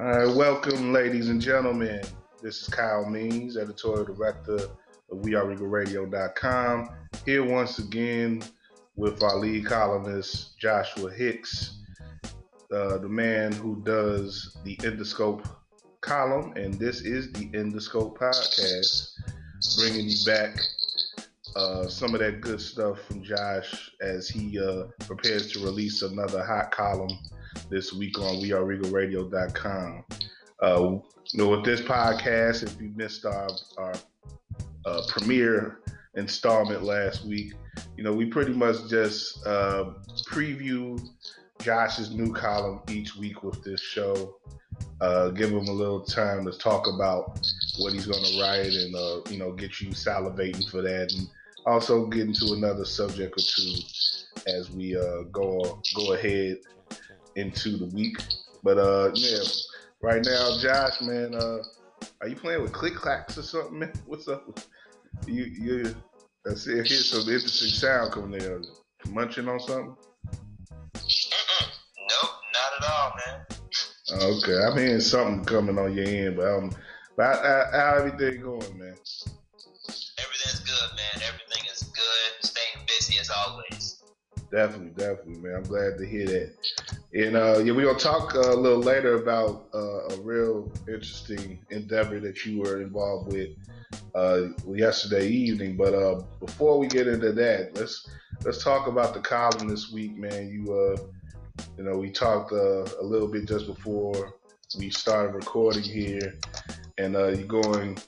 All right, welcome, ladies and gentlemen. This is Kyle Means, editorial director of WeAreRegalRadio.com, here once again with our lead columnist, Joshua Hicks, uh, the man who does the In the Scope column, and this is the In the Scope podcast, bringing you back uh, some of that good stuff from Josh as he uh, prepares to release another hot column this week on WeAreRegalRadio.com. Uh, you know, with this podcast, if you missed our, our uh, premiere installment last week, you know, we pretty much just uh, preview Josh's new column each week with this show. Uh, give him a little time to talk about what he's going to write and, uh, you know, get you salivating for that. And also get into another subject or two as we uh, go go ahead into the week. But uh, yeah, right now, Josh, man, uh, are you playing with click clacks or something, man? What's up? You you I see here's some interesting sound coming there. Munching on something? Mm-mm. Nope, not at all, man. Okay, I'm hearing something coming on your end, but um, but how everything going, man? Everything's good, man. Everything is good. Staying busy as always. Definitely, definitely, man. I'm glad to hear that. And uh, yeah, we're gonna talk uh, a little later about uh, a real interesting endeavor that you were involved with uh, yesterday evening. But uh, before we get into that, let's let's talk about the column this week, man. You uh, you know, we talked a little bit just before we started recording here, and you're going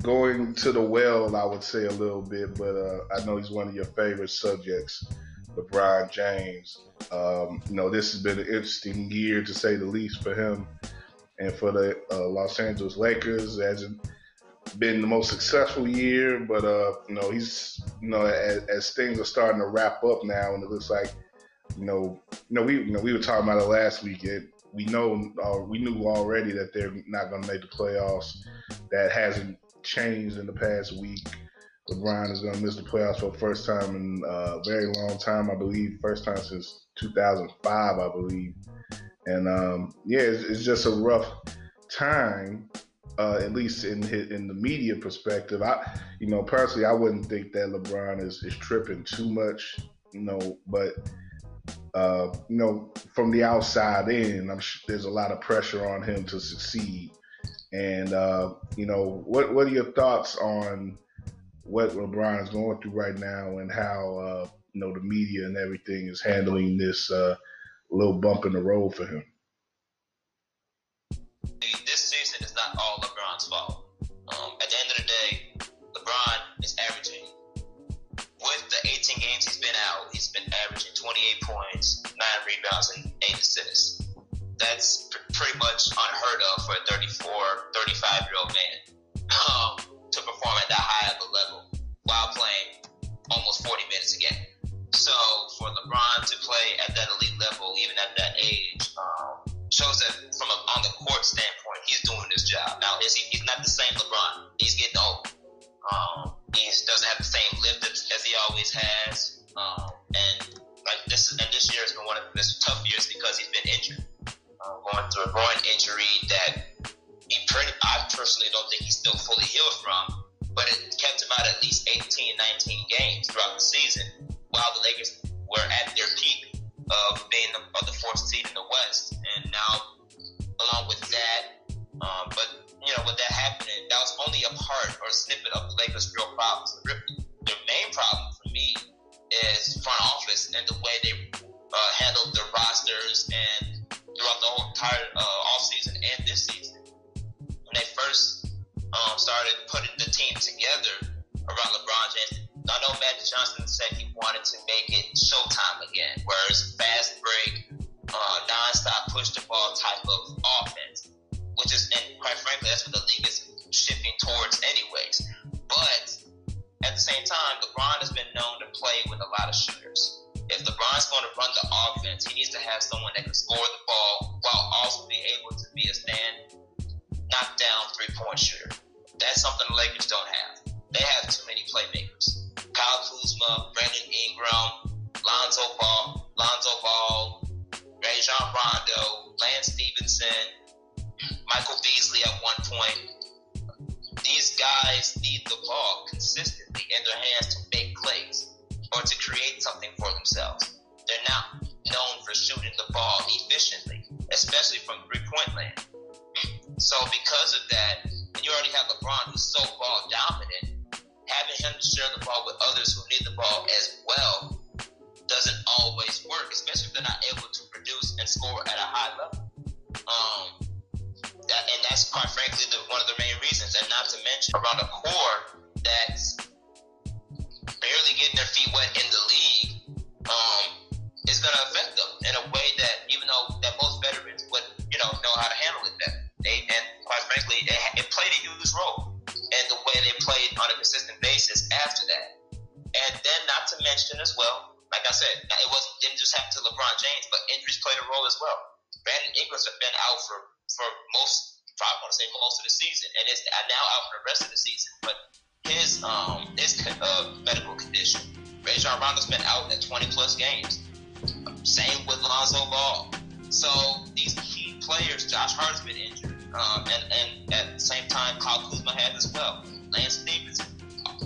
going to the well, I would say a little bit, but I know he's one of your favorite subjects. LeBron James. Um, you know, this has been an interesting year to say the least for him and for the uh, Los Angeles Lakers. It hasn't been the most successful year, but uh, you know, he's you know as, as, things are starting to wrap up now, and it looks like you know, you know, we you know we were talking about it last weekend. We know, uh, we knew already that they're not going to make the playoffs. That hasn't changed in the past week. LeBron is going to miss the playoffs for the first time in a very long time, I believe. First time since 2005, I believe. And um, yeah, it's, it's, just a rough time, uh, at least in in the media perspective. I, you know, personally, I wouldn't think that LeBron is, is tripping too much, you know, but. Uh, you know, from the outside in, I'm there's a lot of pressure on him to succeed. And uh, you know, what what are your thoughts on what LeBron is going through right now and how uh, you know the media and everything is handling this uh, little bump in the road for him. This season is not all LeBron's fault. Um, at the end of the day, LeBron is averaging with the 18 games he's been out, he's been averaging 28 points, nine rebounds, and eight assists. That's pr- pretty much unheard of for a 34, 35 year old man. Um, to perform at that while playing almost 40 minutes a game. So for LeBron to play at that elite level, even at that age, um, shows that from a, on the court standpoint, he's doing his job. Now, is he, he's not the same LeBron. He's getting old. Um, he doesn't have the same lift as he always has. Um, and like this, and this year has been one of his tough years because he's been injured, uh, going through a groin injury that he pretty, I personally don't think he's offense, which is, and quite frankly, that's what the league is shifting towards, anyways. But at the same time, LeBron has been known to play with a lot of shooters. If LeBron's going to run the offense, he needs to have someone that can score the ball while also be able to be a stand knockdown three point shooter. That's something the Lakers don't have. They have too many playmakers. Kyle Kuzma, Brandon Ingram, Lonzo Ball, Lonzo Ball, Rajon Rondo, Lance Stephenson, Michael Beasley at one point. These guys need the ball consistently in their hands to make plays or to create something for themselves. They're not known for shooting the ball efficiently, especially from three point land. So because of that, and you already have LeBron who's so ball dominant, having him share the ball with others who need the ball as well doesn't always work, especially if they're not able score at a high level. Um, that, and that's quite frankly the, one of the main reasons, and not to mention around a core that's barely getting their feet wet in the league, um, is going to affect them in a way that even though that most veterans would, you know, know how to handle it better. They, and quite frankly, it, it played a huge role in the way they played on a consistent basis after that. And then, not to mention as well, like I said, it wasn't didn't just happen to LeBron James, but injuries played a role as well. Brandon Ingram's been out for for most, I want to say most of the season, and is now out for the rest of the season. But his um his uh, medical condition, Rajon Rondo's been out at 20 plus games. Same with Lonzo Ball. So these key players, Josh Hart's been injured. Um, and, and at the same time, Kyle Kuzma has as well. Lance Stephenson.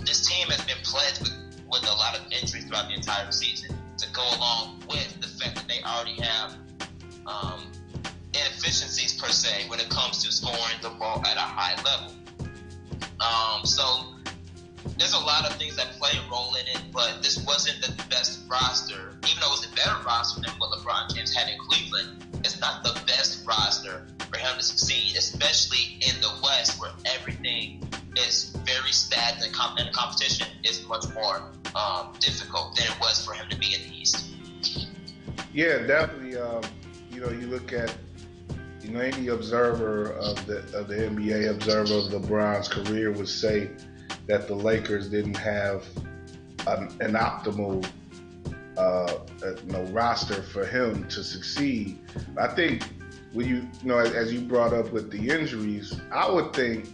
This team has been plagued with, with a lot of injuries throughout the entire season to go along with the fact that they already have um, inefficiencies per se when it comes to scoring the ball at a high level. Um, so there's a lot of things that play a role in it, but this wasn't the best roster. Even though it was a better roster than what LeBron James had in Cleveland, it's not the best roster for him to succeed, especially in the West where everything is very stagnant and the competition is much more um, difficult than it was for him to be in the East. Yeah, definitely. Um, you know, you look at you know any observer of the of the NBA observer of LeBron's career would say that the Lakers didn't have an, an optimal uh, you know roster for him to succeed. I think when you, you know as, as you brought up with the injuries, I would think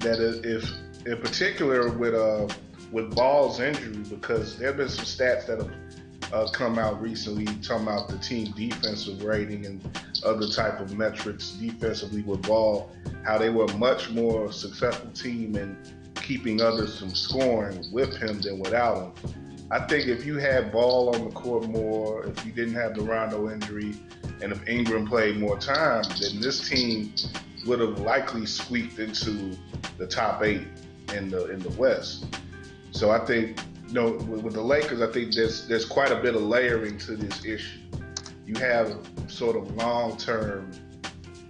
that if in particular with uh with Ball's injury because there have been some stats that have uh, come out recently talking about the team defensive rating and other type of metrics defensively with Ball, how they were a much more successful team in keeping others from scoring with him than without him. I think if you had Ball on the court more, if you didn't have the Rondo injury, and if Ingram played more time, then this team would have likely squeaked into the top eight in the in the West. So I think, you know, with, with the Lakers, I think there's there's quite a bit of layering to this issue. You have sort of long term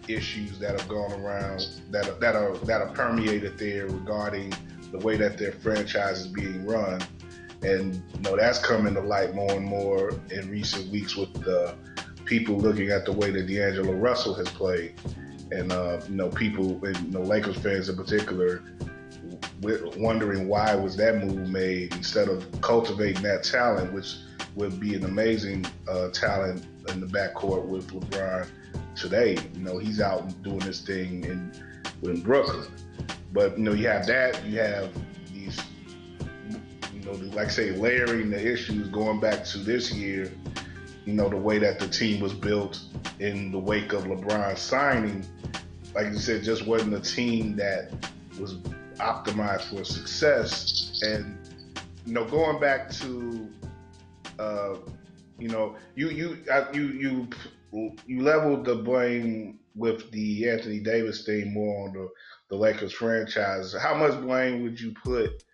issues that have gone around that are, that are that are permeated there regarding the way that their franchise is being run, and you know that's coming to light more and more in recent weeks with the people looking at the way that D'Angelo Russell has played, and uh, you know people, and you know Lakers fans in particular, wondering why was that move made instead of cultivating that talent, which would be an amazing uh, talent in the backcourt with LeBron today. You know, he's out doing this thing in in Brooklyn. But you know, you have that. You have these, know, like I say, layering the issues going back to this year. You know, the way that the team was built in the wake of LeBron signing, like you said, just wasn't a team that was optimized for success. And you know, going back to, uh, you know, you you you you you leveled the blame with the Anthony Davis thing more on the, the Lakers franchise. How much blame would you put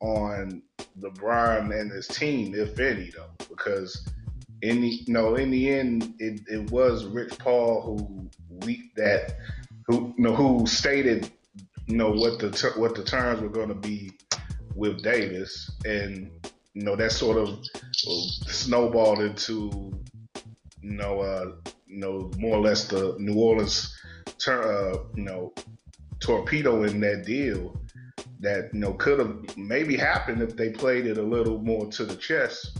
on LeBron and his team, if any, though? Because in the you know, in the end, it, it was Rich Paul who leaked that, who you know, who stated, you know, what the ter- what the terms were going to be with Davis, and you know that sort of snowballed into you know, uh, you know, more or less the New Orleans, uh, you know, torpedo in that deal that you know could have maybe happened if they played it a little more to the chest,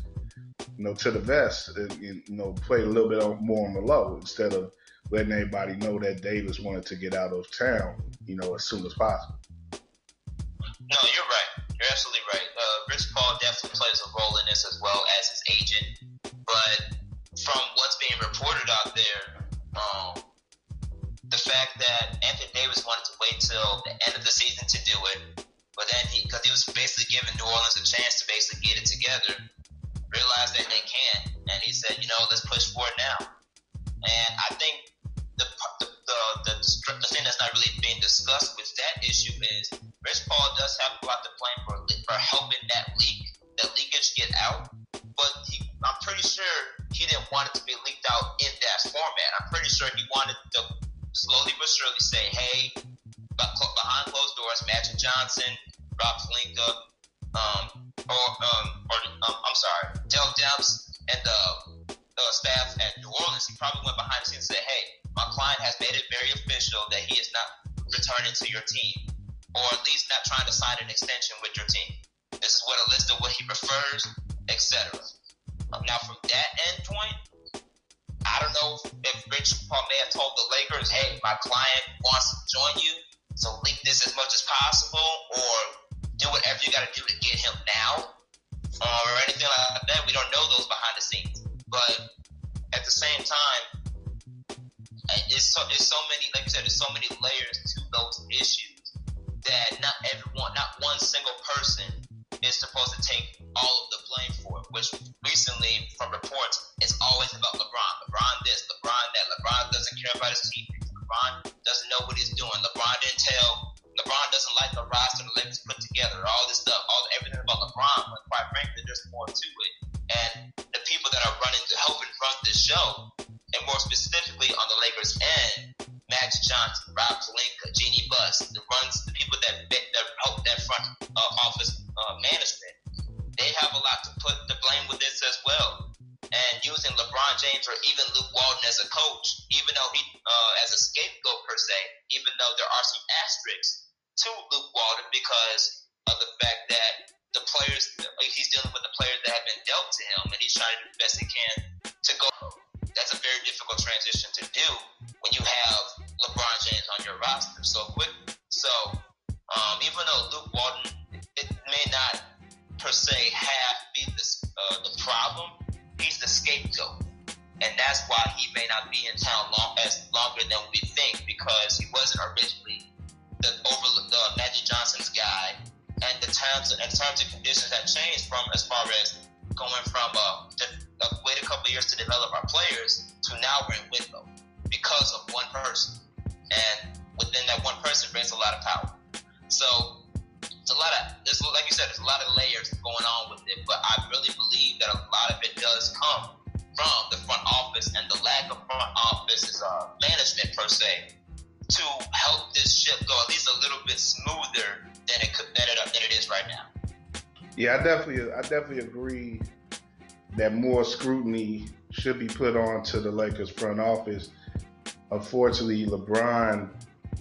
you know, to the vest, and, you know, played a little bit more on the low instead of letting everybody know that Davis wanted to get out of town, you know, as soon as possible. No, you're right. You're absolutely right. Uh, Rich Paul definitely plays a role in this as well as his agent, but from what's being reported out there, um, the fact that Anthony Davis wanted to wait till the end of the season to do it, but then he, because he was basically giving New Orleans a chance to basically get it together, realized that they can't, and he said, you know, let's push for it now. And I think the the the, the, the thing that's not really being discussed with that issue is Rich Paul does have a lot to blame for for helping that leak, that leakage get out, but he, I'm pretty sure he didn't want it to be leaked out in that format. I'm pretty sure he wanted to slowly but surely say, hey, behind closed doors, Magic Johnson, Rob Pelinka, um, or, um, or um, I'm sorry, Dell Demps and the, the staff at New Orleans, he probably went behind the scenes and said, hey, my client has made it very official that he is not returning to your team, or at least not trying to sign an extension with your team. This is what a list of what he prefers, etc. Um, now, from that end point, I don't know if Rich Paul may have told the Lakers, "Hey, my client wants to join you, so leak this as much as possible, or do whatever you got to do to get him now, or anything like that." We don't know those behind the scenes, but at the same time, eh, it's so it's so many like you said, there's so many layers to those issues that not everyone, not one single person is supposed to take all of the blame for it. Which recently, from reports, it's always about LeBron. LeBron this, LeBron that. LeBron doesn't care about his teammates. LeBron doesn't know what he's doing. LeBron didn't tell. LeBron doesn't like the roster the Lakers put together. All this stuff, all everything about LeBron. But quite frankly, there's more to it. And the people that are running, helping run this show, and more specifically on the Lakers end, Magic Johnson, Rob Pelinka, Jeanie Buss, the runs, the people that that help that front uh, office uh, management, they have a lot to put the blame with this as well. And using LeBron James or even Luke Walton as a coach, even though he uh, as a scapegoat per se, even though there are some asterisks to Luke Walton because of the fact that the players he's dealing with the players that have been dealt to him, and he's trying to do the best he can to go that's a very difficult transition to do when you have LeBron James on your roster so quick. So um, even though Luke Walton it may not per se have be the, uh, the problem, he's the scapegoat. And that's why he may not be in town long as longer than we think because he wasn't originally the over the Magic Johnson's guy, and the times and terms and conditions have changed from as far as going from uh, uh, wait a couple years to develop our players to now we're in definitely I definitely agree that more scrutiny should be put on to the Lakers front office. Unfortunately, LeBron,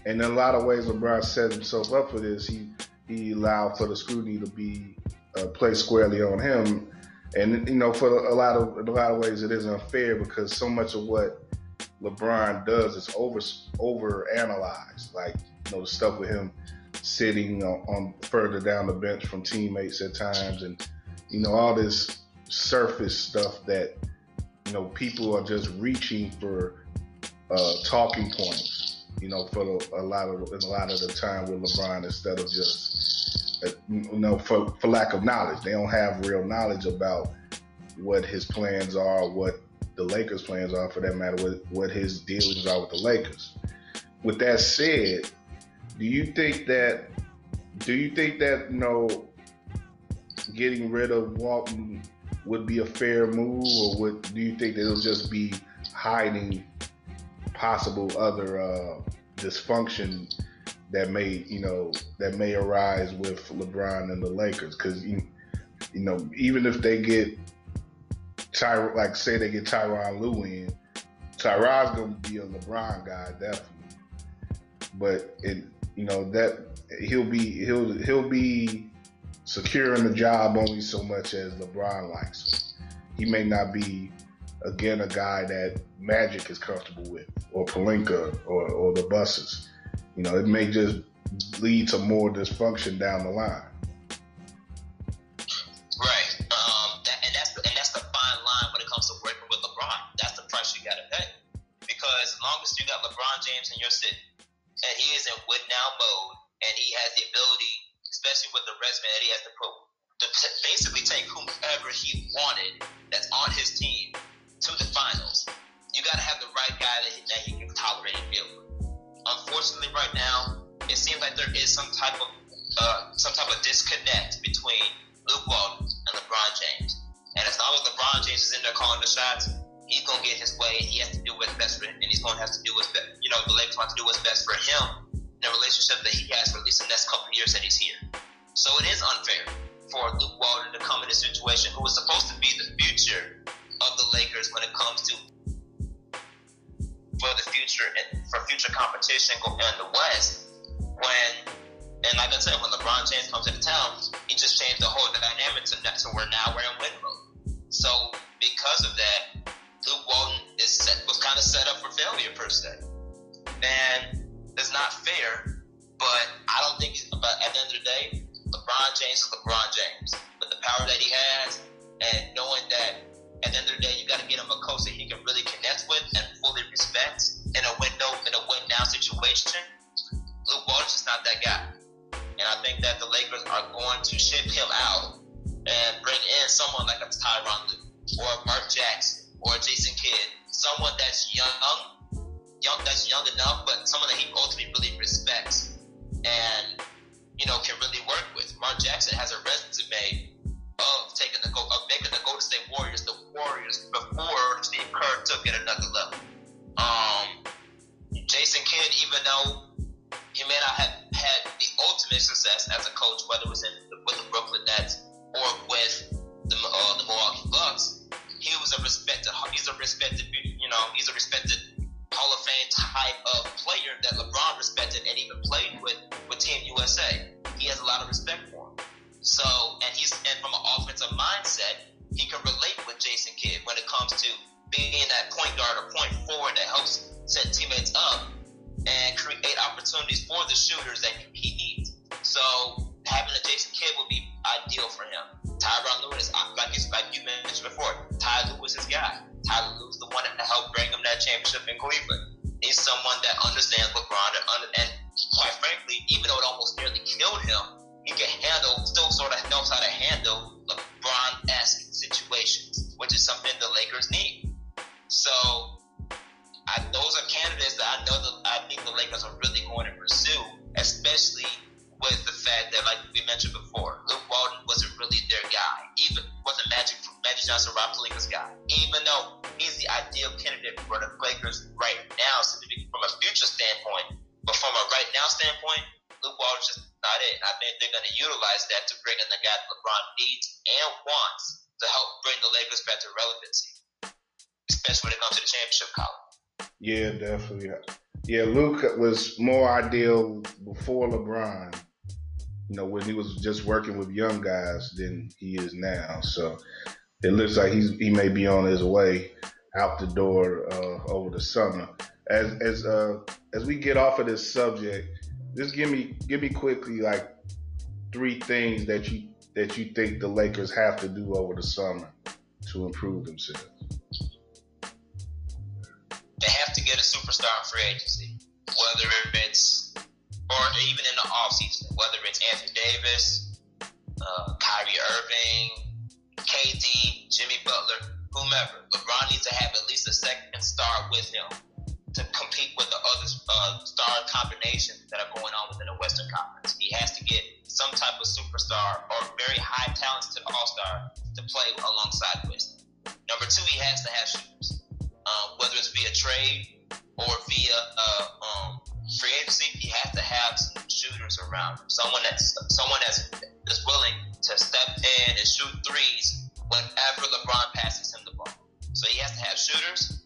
and in a lot of ways, LeBron set himself up for this. He he allowed for the scrutiny to be uh, placed squarely on him, and you know, for a lot of a lot of ways, it is unfair because so much of what LeBron does is over over analyzed. Like you know, the stuff with him sitting on, on further down the bench from teammates at times, and you know, all this surface stuff that you know people are just reaching for uh, talking points. You know, for a lot of a lot of the time with LeBron instead of just uh, you know for for lack of knowledge, they don't have real knowledge about what his plans are, what the Lakers' plans are, for that matter, what what his dealings are with the Lakers. With that said, do you think that do you think that you know getting rid of Walton would be a fair move, or would do you think that it'll just be hiding possible other uh, dysfunction that may you know that may arise with LeBron and the Lakers? Because you, you know even if they get Ty, like say they get Tyronn Lue in, Tyron's gonna be a LeBron guy definitely, but it you know that he'll be he'll he'll be securing the job only so much as LeBron likes him. He may not be, again, a guy that Magic is comfortable with, or Pelinka, or, or the Busses. You know, it may just lead to more dysfunction down the line. Right, um, and that's and that's the fine line when it comes to working with LeBron. That's the price you got to pay because as long as you got LeBron James in your city, now mode, and he has the ability, especially with the resume that he has to put, to t- basically take whomever he wanted that's on his team to the finals. You got to have the right guy that he, that he can tolerate and deal with. Unfortunately, right now, it seems like there is some type of uh, some type of disconnect between Luke Walton and LeBron James. And as long as LeBron James is in there calling the shots, he's gonna get his way. He has to do what's best for him, and he's gonna have to do what's best. You know, the Lakers want to do what's best for him the relationship that he has for at least the next couple years that he's here. So it is unfair for Luke Walton to come in a situation who was supposed to be the future of the Lakers when it comes to for the future and for future competition in the West. When and like I said, when LeBron James comes into town, he just changed the whole dynamic to, to where now we're in win mode. So because of that, Luke Walton is set, was kind of set up for failure per se, and it's not fair. But I don't think. But at the end of the day, LeBron James is LeBron James. With the power that he has, and knowing that at the end of the day, you got to get him a coach that he can really connect with and fully respect in a window in a win now situation. Luke Walton's just not that guy. And I think that the Lakers are going to ship him out and bring in someone like a Tyronn Lue or Mark Jackson or Jason Kidd, someone that's young, young that's young enough, but someone that he ultimately really respects and you know can really work with. Mark Jackson has a resume of taking the of making the Golden State Warriors the Warriors before Steve Kerr took it another level. Um, Jason Kidd, even though he may not have had the ultimate success as a coach, whether it was in with the Brooklyn Nets or with the, uh, the Milwaukee Bucks. He was a respected, he's a respected, you know, he's a respected Hall of Fame type of player that LeBron respected and even played with with Team USA. He has a lot of respect for him. So, and he's and from an offensive mindset, he can relate with Jason Kidd when it comes to being that point guard or point forward that helps set teammates up and create opportunities for the shooters that he needs. So having a Jason Kidd would be ideal for him. Tyronn Lewis, like like you mentioned before, Ty Lue was his guy. Ty Lue's the one that helped bring him that championship in Cleveland. He's someone that understands LeBron and, and quite frankly, even though it almost nearly killed him, he can handle, still sort of knows how to handle LeBron-esque situations, which is something the Lakers need. So I, those are candidates that I know that I think the Lakers are really going to pursue, especially with the fact that, like we mentioned before, Luke Walton wasn't really their guy. Even wasn't Magic Magic Johnson Rob Pelinka's guy. Even though he's the ideal candidate for the Lakers right now, from a future standpoint, but from a right now standpoint, Luke Walton's just not it. I think they're going to utilize that to bring in the guy that LeBron needs and wants to help bring the Lakers back to relevancy, especially when it comes to the championship column. Yeah, definitely. Yeah, Luke was more ideal before LeBron. You know, when he was just working with young guys than he is now. So it looks like he's he may be on his way out the door uh, over the summer. As as uh, as we get off of this subject, just give me give me quickly like three things that you that you think the Lakers have to do over the summer to improve themselves They have to get a superstar free agency, whether it's or even in the offseason, whether it's Anthony Davis, uh, Kyrie Irving, KD, Jimmy Butler, whomever. LeBron needs to have at least a second star with him to compete with the other uh, star combinations that are going on within the Western Conference. He has to get some type of superstar or very high talented all star to play alongside with. Number two, he has to have shooters. Um, whether it's via trade or via uh, um, free agency, he has to have some shooters around him. Someone that's someone that's that's willing to step in and shoot threes whenever LeBron passes him the ball. So he has to have shooters.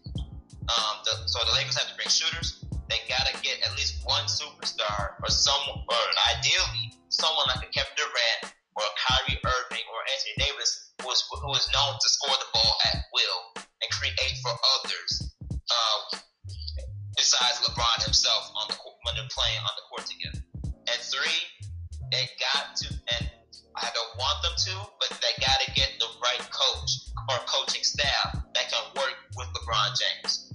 Um, the, so the Lakers have to bring shooters. They gotta get at least one superstar or someone, or ideally someone like a Kevin Durant or Kyrie Irving or Anthony Davis, who is who is known to score the ball at will and create for others. Uh, besides LeBron himself on the when they're playing on the court together. And three, they got to, and I don't want them to, but they got to get the right coach or coaching staff that can work with LeBron James.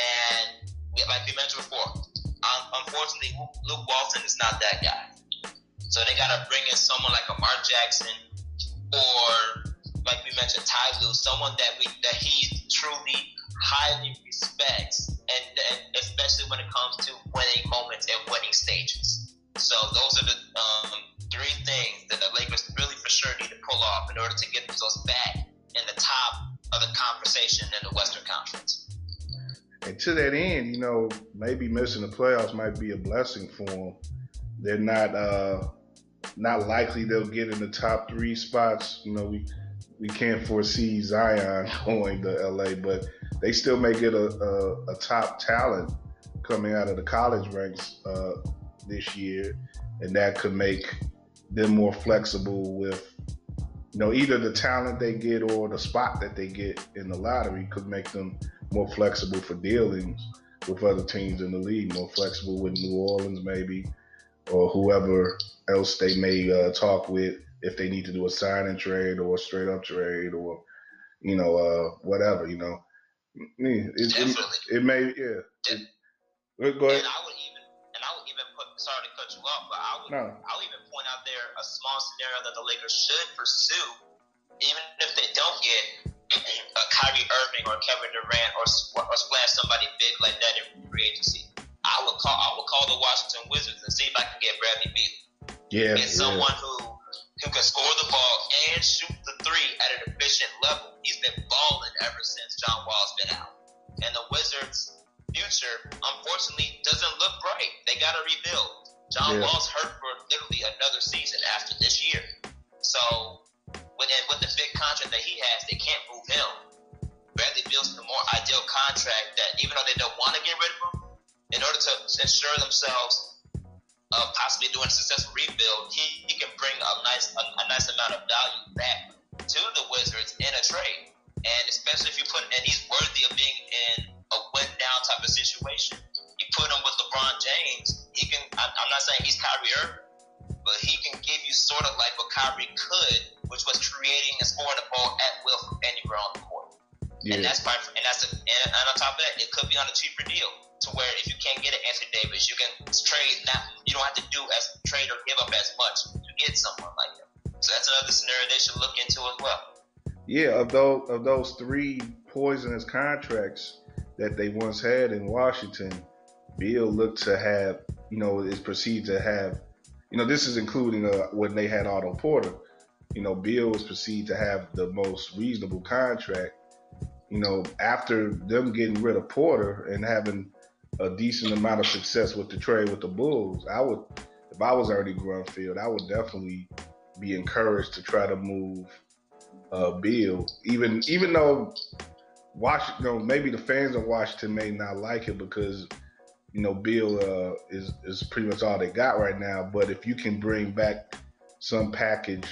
And like we mentioned before, um, unfortunately, Luke Walton is not that guy. So they got to bring in someone like a Mark Jackson or, like we mentioned, Ty Lue, someone that we that he truly highly respects, and, and especially when it comes to winning moments and winning stages. So those are the um, three things that the Lakers really for sure need to pull off in order to get themselves back in the top of the conversation in the Western Conference. And to that end, you know, maybe missing the playoffs might be a blessing for them. They're not uh, not likely they'll get in the top three spots. You know, we we can't foresee Zion going to LA, but they still may get a, a, a top talent coming out of the college ranks uh, this year, and that could make them more flexible with, you know, either the talent they get or the spot that they get in the lottery could make them more flexible for dealings with other teams in the league, more flexible with New Orleans maybe, or whoever else they may uh, talk with if they need to do a sign and trade or a straight up trade or you know uh, whatever you know. It, it, it, may yeah. It, go ahead. And I would even and I would even put sorry to cut you off but I would no. I would even point out there a small scenario that the Lakers should pursue even if they don't get a Kyrie Irving or Kevin Durant or or splash somebody big like that in free agency. I would call I would call the Washington Wizards and see if I can get Bradley Beal. Yeah someone yeah. who who can score the ball and shoot the three at an efficient level. He's been balling ever since John Wall's been out. And the Wizards' future, unfortunately, doesn't look bright. They got to rebuild. John yeah. Wall's hurt for literally another season after this year. So, with, with the big contract that he has, they can't move him. Bradley Beal's the more ideal contract that even though they don't want to get rid of him, in order to ensure themselves of possibly doing a successful rebuild, he, he can bring a nice a, a nice amount of value back to the Wizards in a trade. And especially if you put and he's worthy of being in a win down type of situation. You put him with LeBron James, he can I'm, I'm not saying he's Kyrie Irving, but he can give you sort of like what Kyrie could, which was creating and scoring the ball at will from anywhere on the court. Yeah. And that's part, and that's a, and, and on top of that, it could be on a cheaper deal to where if you can't get an Anthony Davis, you can trade. Not you don't have to do as trade or give up as much to get someone like him. So that's another scenario they should look into as well. Yeah, of those of those three poisonous contracts that they once had in Washington, Beal looked to have, you know, is perceived to have, you know, this is including uh, when they had Otto Porter. You know, Beal was perceived to have the most reasonable contract. You know, after them getting rid of Porter and having a decent amount of success with the trade with the Bulls, I would, if I was Ernie Grunfeld, I would definitely be encouraged to try to move uh, Beal, even even though Washington, you know, maybe the fans of Washington may not like it because you know Beal uh, is is pretty much all they got right now. But if you can bring back some package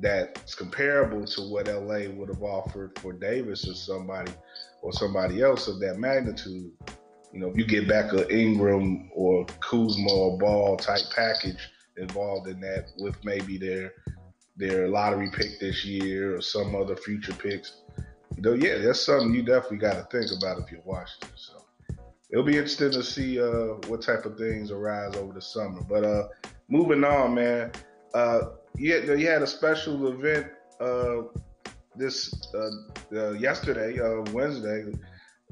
that's comparable to what LA would have offered for Davis or somebody or somebody else of that magnitude, you know, if you get back a Ingram or Kuzma or Ball type package involved in that with maybe their their lottery pick this year or some other future picks, know, yeah, that's something you definitely got to think about if you're Washington. So it'll be interesting to see uh, what type of things arise over the summer. But uh, moving on, man, uh, you, had, you had a special event uh, this uh, uh, yesterday, Wednesday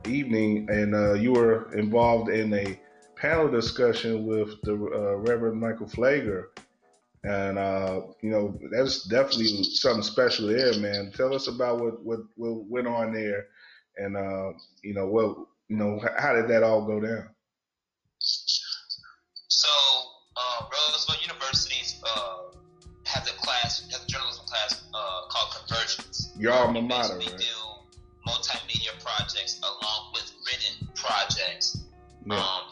evening, and uh, you were involved in a panel discussion with the uh, Reverend Michael Pfleger. And uh, you know that's definitely something special there, man. Tell us about what what, what went on there, and uh, you know what you know how did that all go down? Your alma mater, right? multimedia projects along with written projects. Yeah. Um,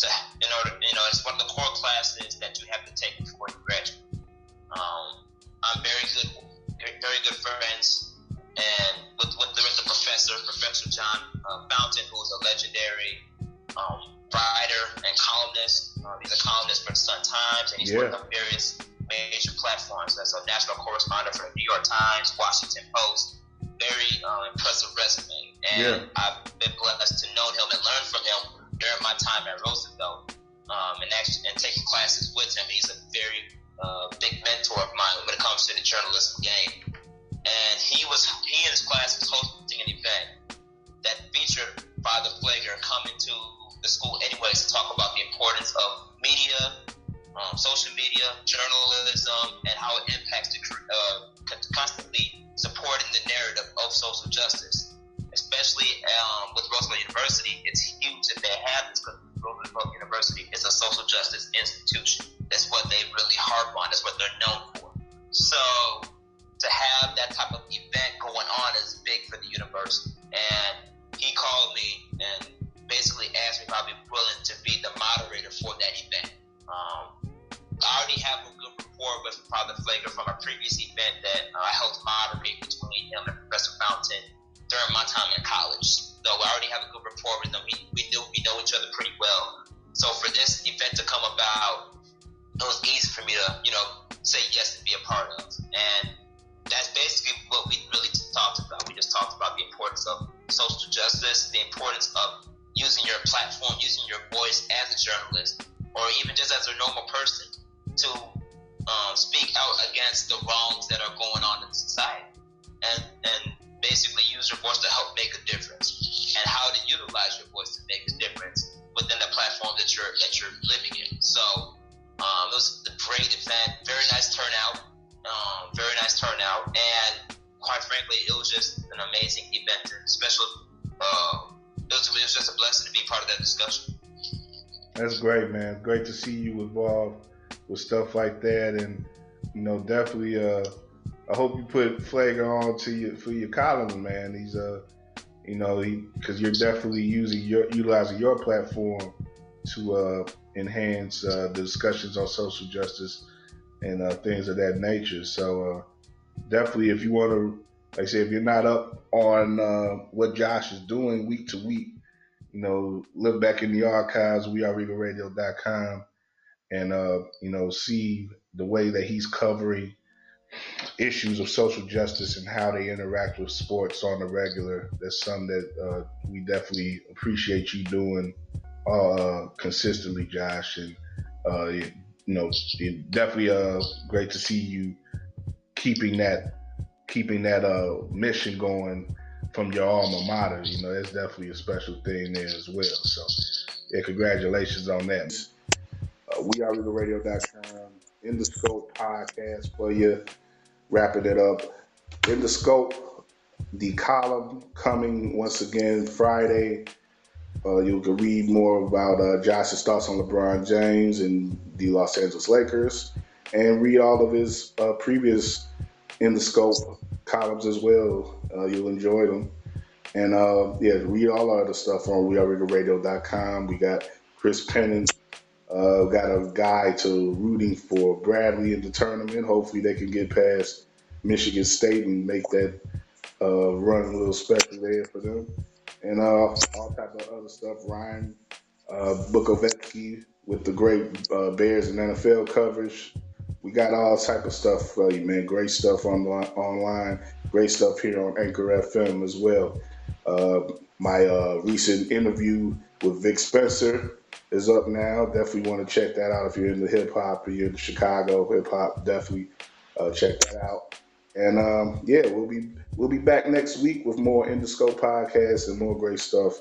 person to um, speak out against the wrongs that are going on in society and, and basically use your voice to help make a difference and how to utilize your voice to make a difference within the platform that you're that you're living in. So um, it was a great event, very nice turnout, um, very nice turnout, and quite frankly, it was just an amazing event. And special, uh, it, was, it was just a blessing to be part of that discussion. That's great, man. Great to see you involved with stuff like that, and you know, definitely. Uh, I hope you put Pfleger on to you for your column, man. He's uh, you know, because you're definitely using your utilizing your platform to uh, enhance uh, the discussions on social justice and uh, things of that nature. So uh, definitely, if you want to, like I say, if you're not up on uh, what Josh is doing week to week, you know, look back in the archives, weareregalradio.com and uh, you know see the way that he's covering issues of social justice and how they interact with sports on the regular. That's something that uh, we definitely appreciate you doing uh, consistently, Josh. And uh, you know, definitely uh, great to see you keeping that keeping that uh, mission going from your alma mater. You know, that's definitely a special thing there as well. So, yeah, congratulations on that uh, weareregalradio.com, in the scope podcast for you, wrapping it up. In the scope, the column coming once again Friday. Uh, you can read more about uh, Josh's thoughts on LeBron James and the Los Angeles Lakers, and read all of his uh, previous in the scope columns as well. Uh, you'll enjoy them. And uh, yeah, read all our other stuff on weareregalradio.com. We got Chris Pennant uh, got a guy to rooting for Bradley in the tournament. Hopefully, they can get past Michigan State and make that uh, run a little special there for them. And uh, all type of other stuff. Ryan uh, Bukovetsky with the great uh, Bears and NFL coverage. We got all type of stuff for you, man. Great stuff on online. Great stuff here on Anchor FM as well. Uh, my uh, recent interview with Vic Spencer is up now. Definitely want to check that out if you're into hip hop, or you're in Chicago hip hop. Definitely uh, check that out. And um, yeah, we'll be we'll be back next week with more In the Scope podcast and more great stuff